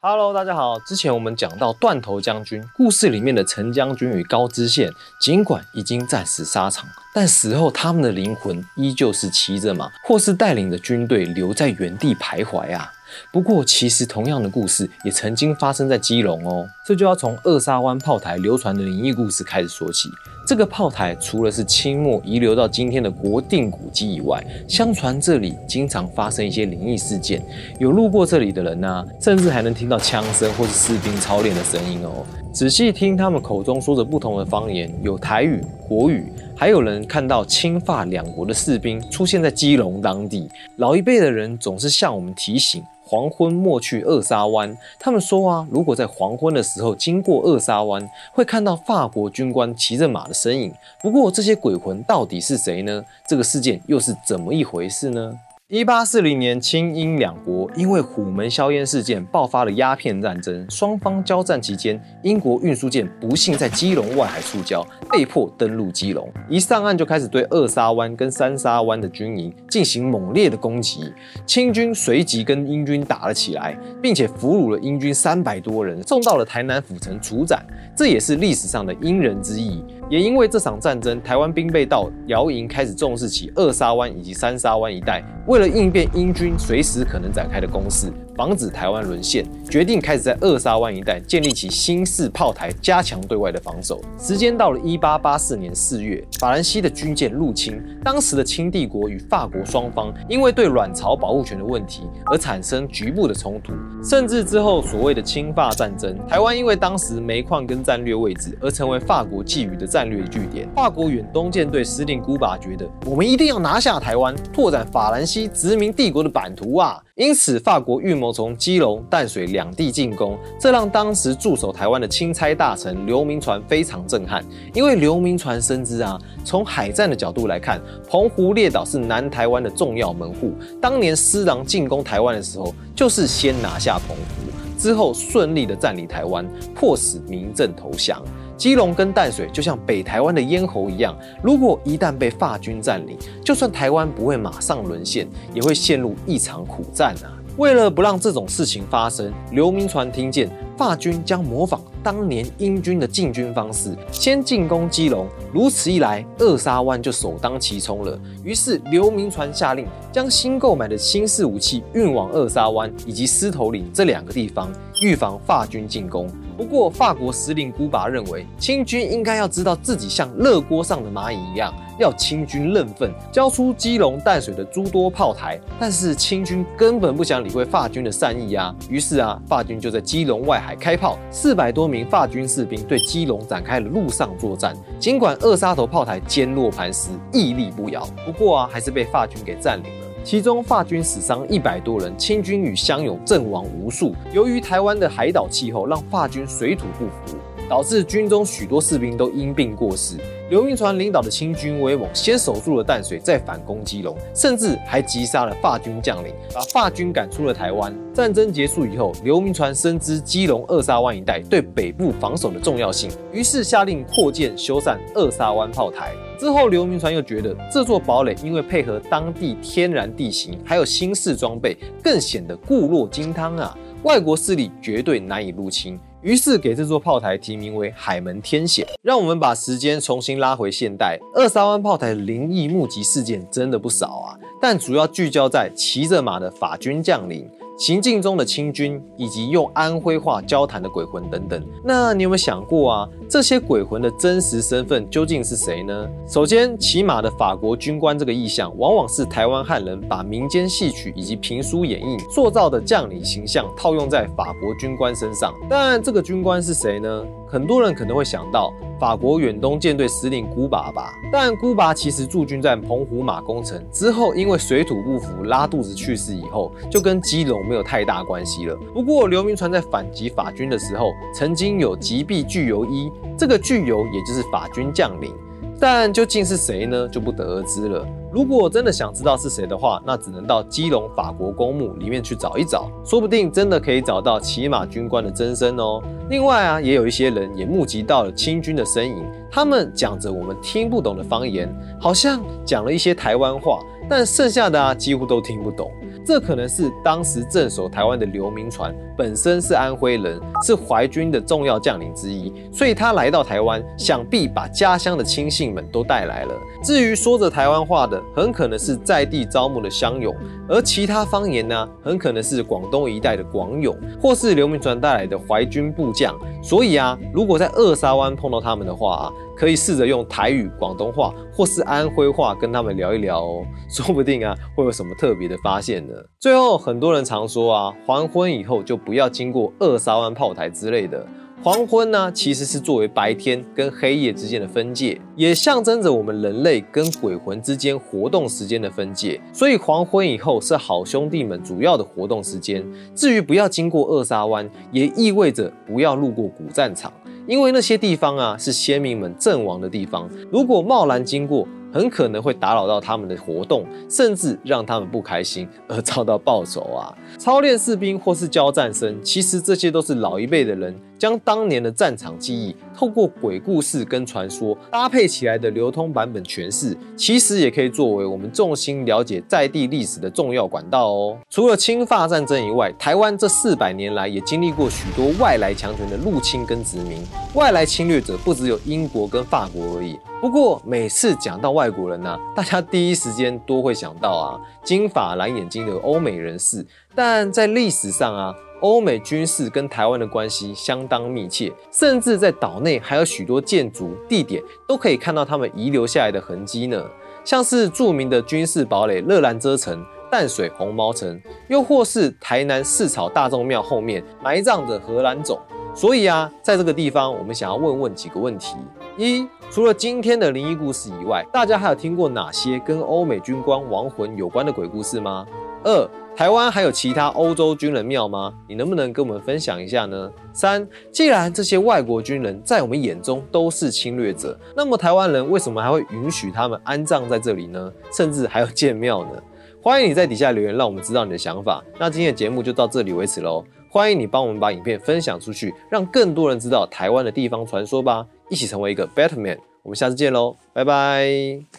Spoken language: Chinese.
Hello，大家好。之前我们讲到断头将军故事里面的陈将军与高知县，尽管已经战死沙场，但死后他们的灵魂依旧是骑着马，或是带领着军队留在原地徘徊啊。不过，其实同样的故事也曾经发生在基隆哦。这就要从二沙湾炮台流传的灵异故事开始说起。这个炮台除了是清末遗留到今天的国定古迹以外，相传这里经常发生一些灵异事件。有路过这里的人呢，甚至还能听到枪声或是士兵操练的声音哦。仔细听他们口中说着不同的方言，有台语、国语，还有人看到清法两国的士兵出现在基隆当地。老一辈的人总是向我们提醒。黄昏莫去二沙湾。他们说啊，如果在黄昏的时候经过二沙湾，会看到法国军官骑着马的身影。不过这些鬼魂到底是谁呢？这个事件又是怎么一回事呢？一八四零年，清英两国因为虎门销烟事件爆发了鸦片战争。双方交战期间，英国运输舰不幸在基隆外海触礁，被迫登陆基隆。一上岸就开始对二沙湾跟三沙湾的军营进行猛烈的攻击。清军随即跟英军打了起来，并且俘虏了英军三百多人，送到了台南府城处斩。这也是历史上的英人之役。也因为这场战争，台湾兵备道姚营开始重视起二沙湾以及三沙湾一带，为了应变英军随时可能展开的攻势。防止台湾沦陷，决定开始在扼沙湾一带建立起新式炮台，加强对外的防守。时间到了一八八四年四月，法兰西的军舰入侵，当时的清帝国与法国双方因为对卵巢保护权的问题而产生局部的冲突，甚至之后所谓的清法战争。台湾因为当时煤矿跟战略位置而成为法国觊觎的战略据点。法国远东舰队司令古巴觉得，我们一定要拿下台湾，拓展法兰西殖民帝国的版图啊！因此，法国预谋从基隆、淡水两地进攻，这让当时驻守台湾的钦差大臣刘铭传非常震撼。因为刘铭传深知啊，从海战的角度来看，澎湖列岛是南台湾的重要门户。当年施琅进攻台湾的时候，就是先拿下澎湖，之后顺利的占领台湾，迫使民政投降。基隆跟淡水就像北台湾的咽喉一样，如果一旦被法军占领，就算台湾不会马上沦陷，也会陷入一场苦战啊！为了不让这种事情发生，刘铭传听见法军将模仿当年英军的进军方式，先进攻基隆，如此一来，二沙湾就首当其冲了。于是刘铭传下令将新购买的新式武器运往二沙湾以及狮头岭这两个地方，预防法军进攻。不过，法国司令孤拔认为，清军应该要知道自己像热锅上的蚂蚁一样，要清军认份，交出基隆淡水的诸多炮台。但是清军根本不想理会法军的善意啊！于是啊，法军就在基隆外海开炮，四百多名法军士兵对基隆展开了陆上作战。尽管二沙头炮台坚若磐石，屹立不摇，不过啊，还是被法军给占领了。其中法军死伤一百多人，清军与乡勇阵亡无数。由于台湾的海岛气候让法军水土不服，导致军中许多士兵都因病过世。刘铭传领导的清军威猛，先守住了淡水，再反攻基隆，甚至还击杀了法军将领，把法军赶出了台湾。战争结束以后，刘铭传深知基隆二沙湾一带对北部防守的重要性，于是下令扩建修缮二沙湾炮台。之后，刘铭传又觉得这座堡垒因为配合当地天然地形，还有新式装备，更显得固若金汤啊！外国势力绝对难以入侵。于是给这座炮台提名为海门天险。让我们把时间重新拉回现代，二沙湾炮台灵异目击事件真的不少啊，但主要聚焦在骑着马的法军将领。行进中的清军，以及用安徽话交谈的鬼魂等等，那你有没有想过啊？这些鬼魂的真实身份究竟是谁呢？首先，骑马的法国军官这个意象，往往是台湾汉人把民间戏曲以及评书演绎塑造的将领形象套用在法国军官身上。但这个军官是谁呢？很多人可能会想到法国远东舰队司令孤拔吧，但孤拔其实驻军在澎湖马公城之后，因为水土不服拉肚子去世以后，就跟基隆没有太大关系了。不过刘铭传在反击法军的时候，曾经有击毙巨游一，这个巨游也就是法军将领。但究竟是谁呢？就不得而知了。如果真的想知道是谁的话，那只能到基隆法国公墓里面去找一找，说不定真的可以找到骑马军官的真身哦。另外啊，也有一些人也目击到了清军的身影，他们讲着我们听不懂的方言，好像讲了一些台湾话，但剩下的啊几乎都听不懂。这可能是当时镇守台湾的刘铭传本身是安徽人，是淮军的重要将领之一，所以他来到台湾，想必把家乡的亲信们都带来了。至于说着台湾话的，很可能是在地招募的乡勇，而其他方言呢，很可能是广东一带的广勇，或是刘铭传带来的淮军部将。所以啊，如果在二沙湾碰到他们的话啊。可以试着用台语、广东话或是安徽话跟他们聊一聊哦，说不定啊会有什么特别的发现呢。最后，很多人常说啊，黄昏以后就不要经过二沙湾炮台之类的。黄昏呢，其实是作为白天跟黑夜之间的分界，也象征着我们人类跟鬼魂之间活动时间的分界。所以黄昏以后是好兄弟们主要的活动时间。至于不要经过二沙湾，也意味着不要路过古战场。因为那些地方啊，是先民们阵亡的地方，如果贸然经过，很可能会打扰到他们的活动，甚至让他们不开心而遭到报仇啊！操练士兵或是教战生，其实这些都是老一辈的人。将当年的战场记忆透过鬼故事跟传说搭配起来的流通版本诠释，其实也可以作为我们重心了解在地历史的重要管道哦。除了侵法战争以外，台湾这四百年来也经历过许多外来强权的入侵跟殖民。外来侵略者不只有英国跟法国而已。不过每次讲到外国人呢，大家第一时间都会想到啊，金发蓝眼睛的欧美人士。但在历史上啊。欧美军事跟台湾的关系相当密切，甚至在岛内还有许多建筑地点都可以看到他们遗留下来的痕迹呢。像是著名的军事堡垒乐兰遮城、淡水红毛城，又或是台南四草大众庙后面埋葬的荷兰种。所以啊，在这个地方，我们想要问问几个问题：一，除了今天的灵异故事以外，大家还有听过哪些跟欧美军官亡魂有关的鬼故事吗？二台湾还有其他欧洲军人庙吗？你能不能跟我们分享一下呢？三，既然这些外国军人在我们眼中都是侵略者，那么台湾人为什么还会允许他们安葬在这里呢？甚至还要建庙呢？欢迎你在底下留言，让我们知道你的想法。那今天的节目就到这里为止喽。欢迎你帮我们把影片分享出去，让更多人知道台湾的地方传说吧。一起成为一个 better man。我们下次见喽，拜拜。